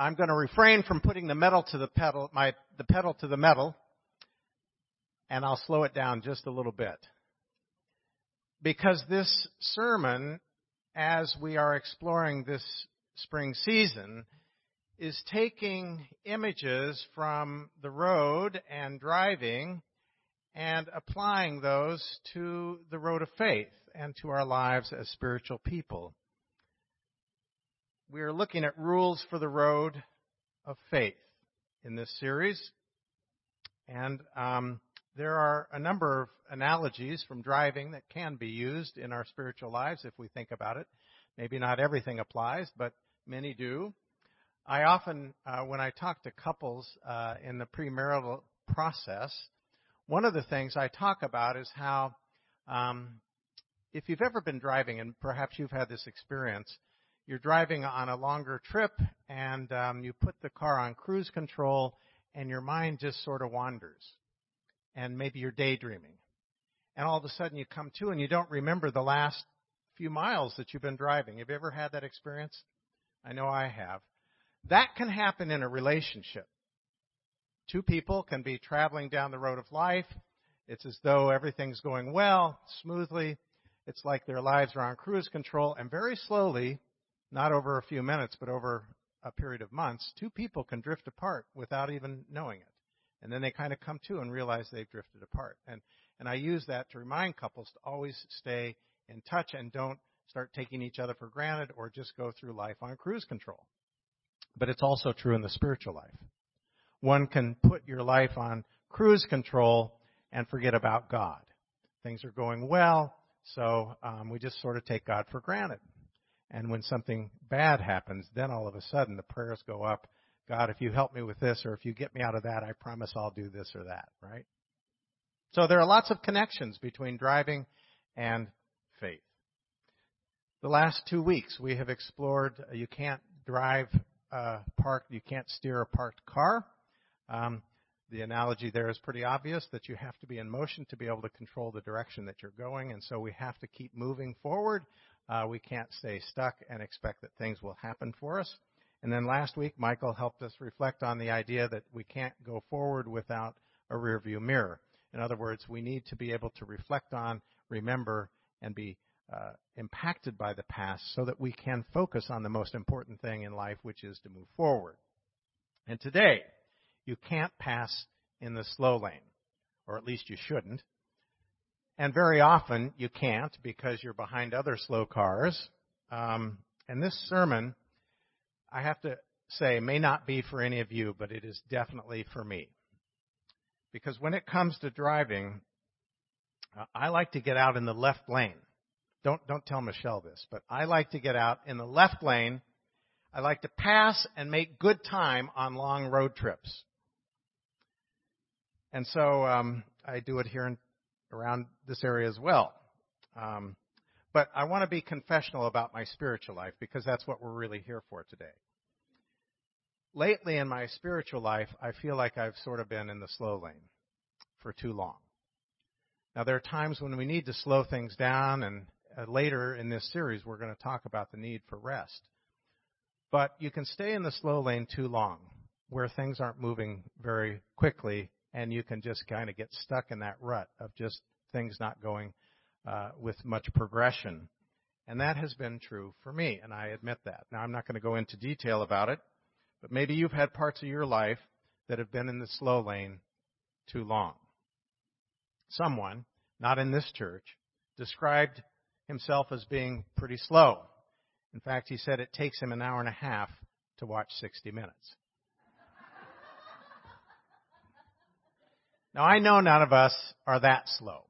I'm going to refrain from putting the metal to the pedal, my, the pedal to the metal, and I'll slow it down just a little bit. Because this sermon, as we are exploring this spring season, is taking images from the road and driving and applying those to the road of faith and to our lives as spiritual people. We are looking at rules for the road of faith in this series. And um, there are a number of analogies from driving that can be used in our spiritual lives if we think about it. Maybe not everything applies, but many do. I often, uh, when I talk to couples uh, in the premarital process, one of the things I talk about is how, um, if you've ever been driving, and perhaps you've had this experience, you're driving on a longer trip and um, you put the car on cruise control and your mind just sort of wanders. And maybe you're daydreaming. And all of a sudden you come to and you don't remember the last few miles that you've been driving. Have you ever had that experience? I know I have. That can happen in a relationship. Two people can be traveling down the road of life. It's as though everything's going well, smoothly. It's like their lives are on cruise control, and very slowly, not over a few minutes, but over a period of months, two people can drift apart without even knowing it. And then they kind of come to and realize they've drifted apart. And, and I use that to remind couples to always stay in touch and don't start taking each other for granted or just go through life on cruise control. But it's also true in the spiritual life one can put your life on cruise control and forget about God. Things are going well, so um, we just sort of take God for granted. And when something bad happens, then all of a sudden the prayers go up. God, if you help me with this, or if you get me out of that, I promise I'll do this or that, right? So there are lots of connections between driving and faith. The last two weeks we have explored uh, you can't drive a parked, you can't steer a parked car. Um, the analogy there is pretty obvious that you have to be in motion to be able to control the direction that you're going, and so we have to keep moving forward. Uh, we can't stay stuck and expect that things will happen for us. And then last week, Michael helped us reflect on the idea that we can't go forward without a rearview mirror. In other words, we need to be able to reflect on, remember, and be uh, impacted by the past so that we can focus on the most important thing in life, which is to move forward. And today, you can't pass in the slow lane, or at least you shouldn't. And very often you can't because you're behind other slow cars. Um, and this sermon, I have to say, may not be for any of you, but it is definitely for me. Because when it comes to driving, uh, I like to get out in the left lane. Don't, don't tell Michelle this, but I like to get out in the left lane. I like to pass and make good time on long road trips. And so um, I do it here in, around this area as well. Um, but I want to be confessional about my spiritual life because that's what we're really here for today. Lately in my spiritual life, I feel like I've sort of been in the slow lane for too long. Now, there are times when we need to slow things down, and uh, later in this series, we're going to talk about the need for rest. But you can stay in the slow lane too long, where things aren't moving very quickly and you can just kind of get stuck in that rut of just things not going uh, with much progression. And that has been true for me, and I admit that. Now, I'm not going to go into detail about it, but maybe you've had parts of your life that have been in the slow lane too long. Someone, not in this church, described himself as being pretty slow. In fact, he said it takes him an hour and a half to watch 60 minutes. Now, I know none of us are that slow,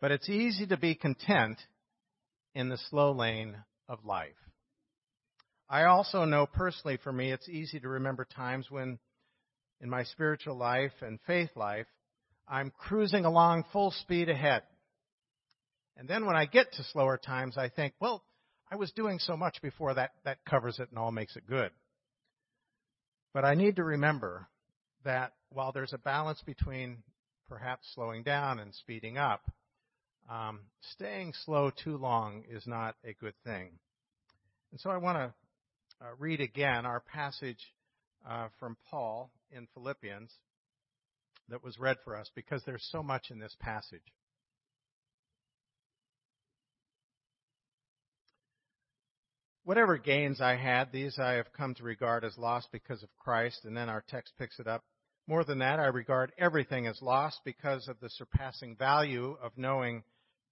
but it's easy to be content in the slow lane of life. I also know personally for me, it's easy to remember times when in my spiritual life and faith life, I'm cruising along full speed ahead. And then when I get to slower times, I think, well, I was doing so much before that, that covers it and all makes it good. But I need to remember that while there's a balance between perhaps slowing down and speeding up, um, staying slow too long is not a good thing. And so I want to uh, read again our passage uh, from Paul in Philippians that was read for us because there's so much in this passage. Whatever gains I had, these I have come to regard as lost because of Christ. And then our text picks it up. More than that, I regard everything as lost because of the surpassing value of knowing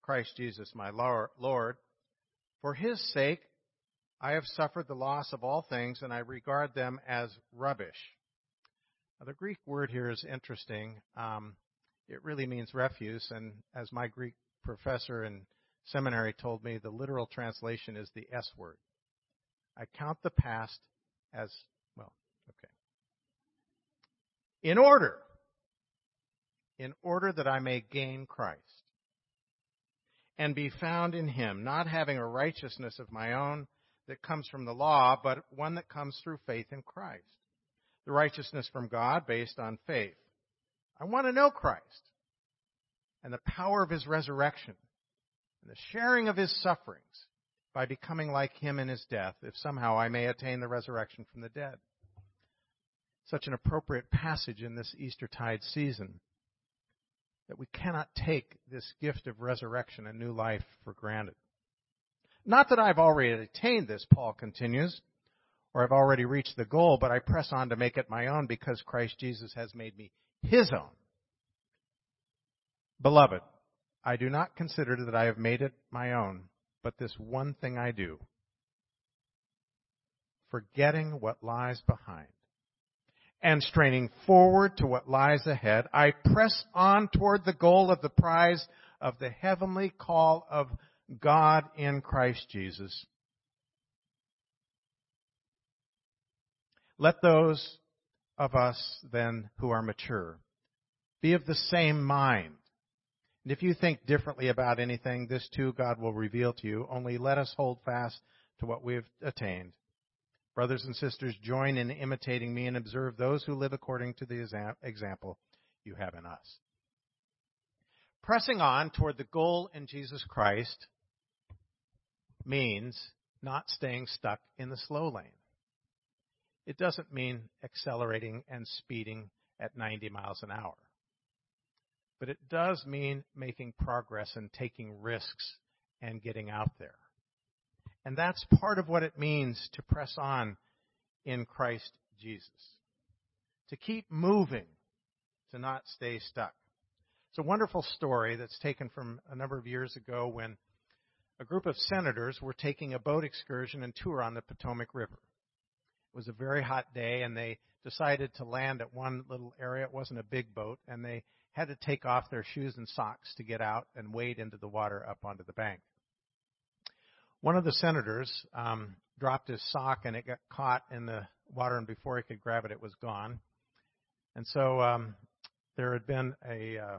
Christ Jesus my Lord. For his sake, I have suffered the loss of all things, and I regard them as rubbish. Now, the Greek word here is interesting. Um, it really means refuse, and as my Greek professor in seminary told me, the literal translation is the S word. I count the past as, well, okay. In order, in order that I may gain Christ and be found in him, not having a righteousness of my own that comes from the law, but one that comes through faith in Christ. The righteousness from God based on faith. I want to know Christ and the power of his resurrection and the sharing of his sufferings by becoming like him in his death, if somehow I may attain the resurrection from the dead. Such an appropriate passage in this Eastertide season that we cannot take this gift of resurrection and new life for granted. Not that I've already attained this, Paul continues, or I've already reached the goal, but I press on to make it my own because Christ Jesus has made me his own. Beloved, I do not consider that I have made it my own, but this one thing I do, forgetting what lies behind and straining forward to what lies ahead, I press on toward the goal of the prize of the heavenly call of God in Christ Jesus. Let those of us then who are mature be of the same mind. And if you think differently about anything, this too God will reveal to you. Only let us hold fast to what we have attained. Brothers and sisters, join in imitating me and observe those who live according to the example you have in us. Pressing on toward the goal in Jesus Christ means not staying stuck in the slow lane. It doesn't mean accelerating and speeding at 90 miles an hour but it does mean making progress and taking risks and getting out there. And that's part of what it means to press on in Christ Jesus. To keep moving, to not stay stuck. It's a wonderful story that's taken from a number of years ago when a group of senators were taking a boat excursion and tour on the Potomac River. It was a very hot day and they decided to land at one little area. It wasn't a big boat and they had to take off their shoes and socks to get out and wade into the water up onto the bank. One of the senators um, dropped his sock and it got caught in the water, and before he could grab it, it was gone. And so um, there had been a, uh,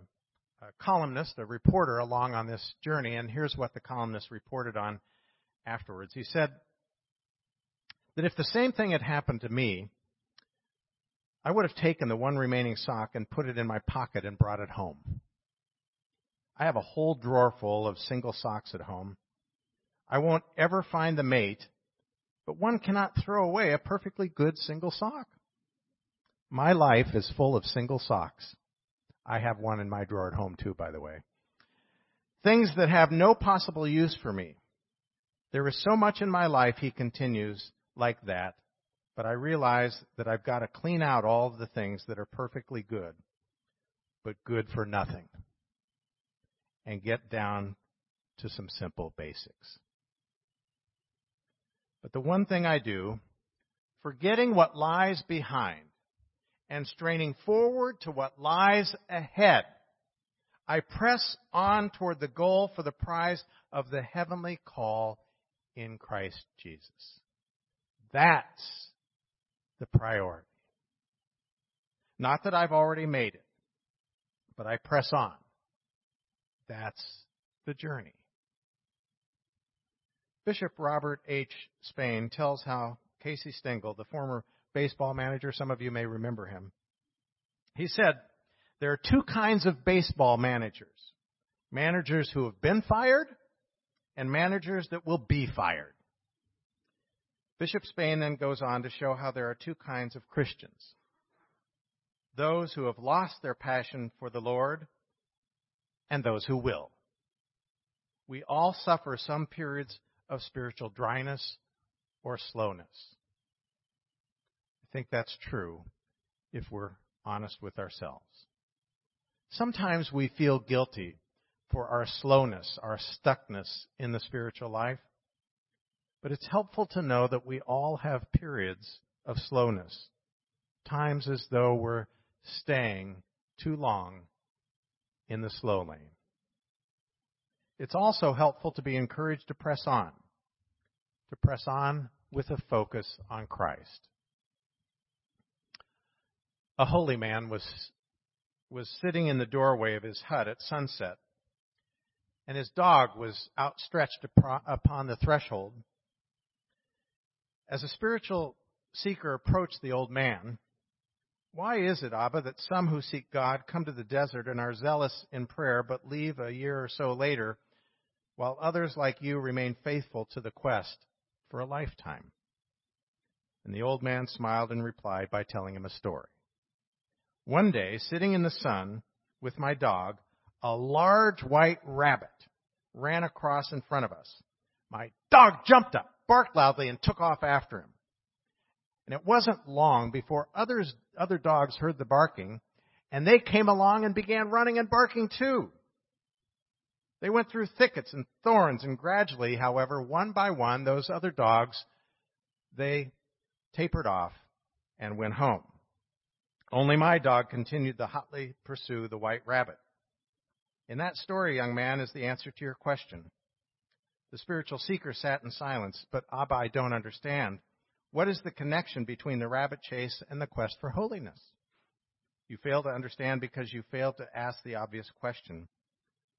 a columnist, a reporter, along on this journey, and here's what the columnist reported on afterwards. He said that if the same thing had happened to me, I would have taken the one remaining sock and put it in my pocket and brought it home. I have a whole drawer full of single socks at home. I won't ever find the mate, but one cannot throw away a perfectly good single sock. My life is full of single socks. I have one in my drawer at home too, by the way. Things that have no possible use for me. There is so much in my life, he continues, like that, but I realize that I've got to clean out all of the things that are perfectly good, but good for nothing, and get down to some simple basics. But the one thing I do, forgetting what lies behind and straining forward to what lies ahead, I press on toward the goal for the prize of the heavenly call in Christ Jesus. That's the priority. Not that I've already made it, but I press on. That's the journey. Bishop Robert H. Spain tells how Casey Stengel, the former baseball manager, some of you may remember him, he said, there are two kinds of baseball managers. Managers who have been fired and managers that will be fired. Bishop Spain then goes on to show how there are two kinds of Christians those who have lost their passion for the Lord and those who will. We all suffer some periods of spiritual dryness or slowness. I think that's true if we're honest with ourselves. Sometimes we feel guilty for our slowness, our stuckness in the spiritual life. But it's helpful to know that we all have periods of slowness, times as though we're staying too long in the slow lane. It's also helpful to be encouraged to press on, to press on with a focus on Christ. A holy man was, was sitting in the doorway of his hut at sunset, and his dog was outstretched upon the threshold. As a spiritual seeker approached the old man, why is it, Abba, that some who seek God come to the desert and are zealous in prayer, but leave a year or so later, while others like you remain faithful to the quest for a lifetime? And the old man smiled and replied by telling him a story. One day, sitting in the sun with my dog, a large white rabbit ran across in front of us. My dog jumped up, barked loudly, and took off after him. And it wasn't long before others, other dogs heard the barking, and they came along and began running and barking too. They went through thickets and thorns, and gradually, however, one by one, those other dogs, they tapered off and went home. Only my dog continued to hotly pursue the white rabbit. In that story, young man, is the answer to your question. The spiritual seeker sat in silence, but Abba, I don't understand. What is the connection between the rabbit chase and the quest for holiness? You fail to understand because you failed to ask the obvious question.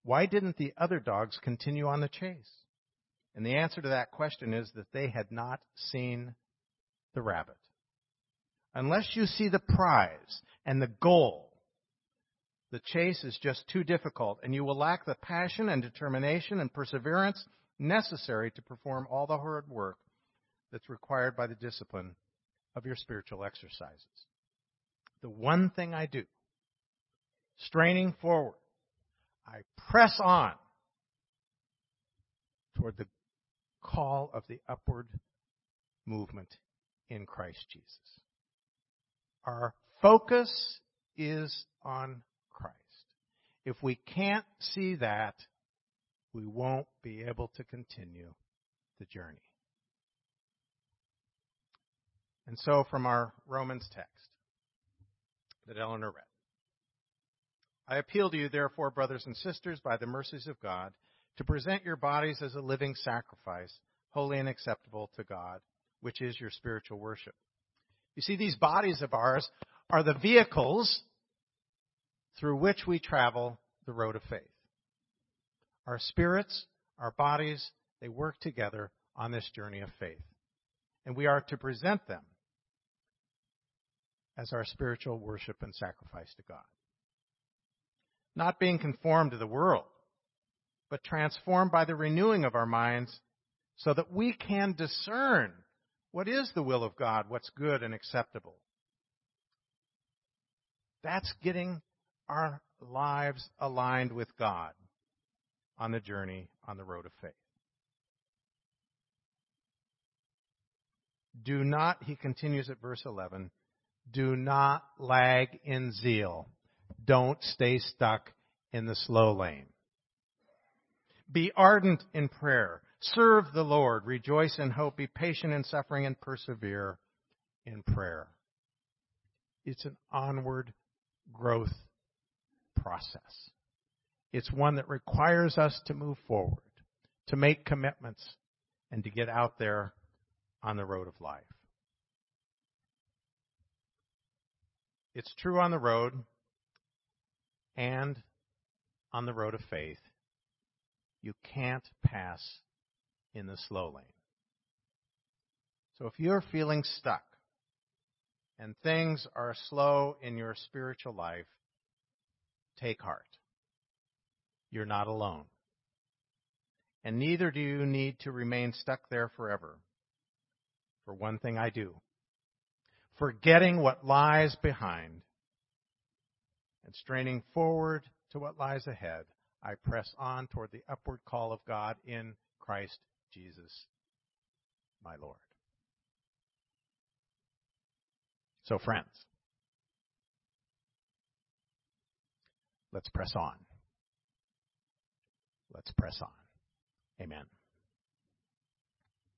Why didn't the other dogs continue on the chase? And the answer to that question is that they had not seen the rabbit unless you see the prize and the goal, the chase is just too difficult, and you will lack the passion and determination and perseverance necessary to perform all the hard work that's required by the discipline of your spiritual exercises. The one thing I do, straining forward, I press on toward the call of the upward movement in Christ Jesus. Our focus is on Christ. If we can't see that, we won't be able to continue the journey. And so, from our Romans text that Eleanor read, I appeal to you, therefore, brothers and sisters, by the mercies of God, to present your bodies as a living sacrifice, holy and acceptable to God, which is your spiritual worship. You see, these bodies of ours are the vehicles through which we travel the road of faith. Our spirits, our bodies, they work together on this journey of faith. And we are to present them as our spiritual worship and sacrifice to God. Not being conformed to the world, but transformed by the renewing of our minds so that we can discern what is the will of God? What's good and acceptable? That's getting our lives aligned with God on the journey on the road of faith. Do not, he continues at verse 11, do not lag in zeal. Don't stay stuck in the slow lane. Be ardent in prayer. Serve the Lord. Rejoice in hope. Be patient in suffering and persevere in prayer. It's an onward growth process. It's one that requires us to move forward, to make commitments, and to get out there on the road of life. It's true on the road and on the road of faith. You can't pass in the slow lane. So if you're feeling stuck and things are slow in your spiritual life, take heart. You're not alone. And neither do you need to remain stuck there forever. For one thing I do. Forgetting what lies behind and straining forward to what lies ahead, I press on toward the upward call of God in Christ Jesus, my Lord. So, friends, let's press on. Let's press on. Amen.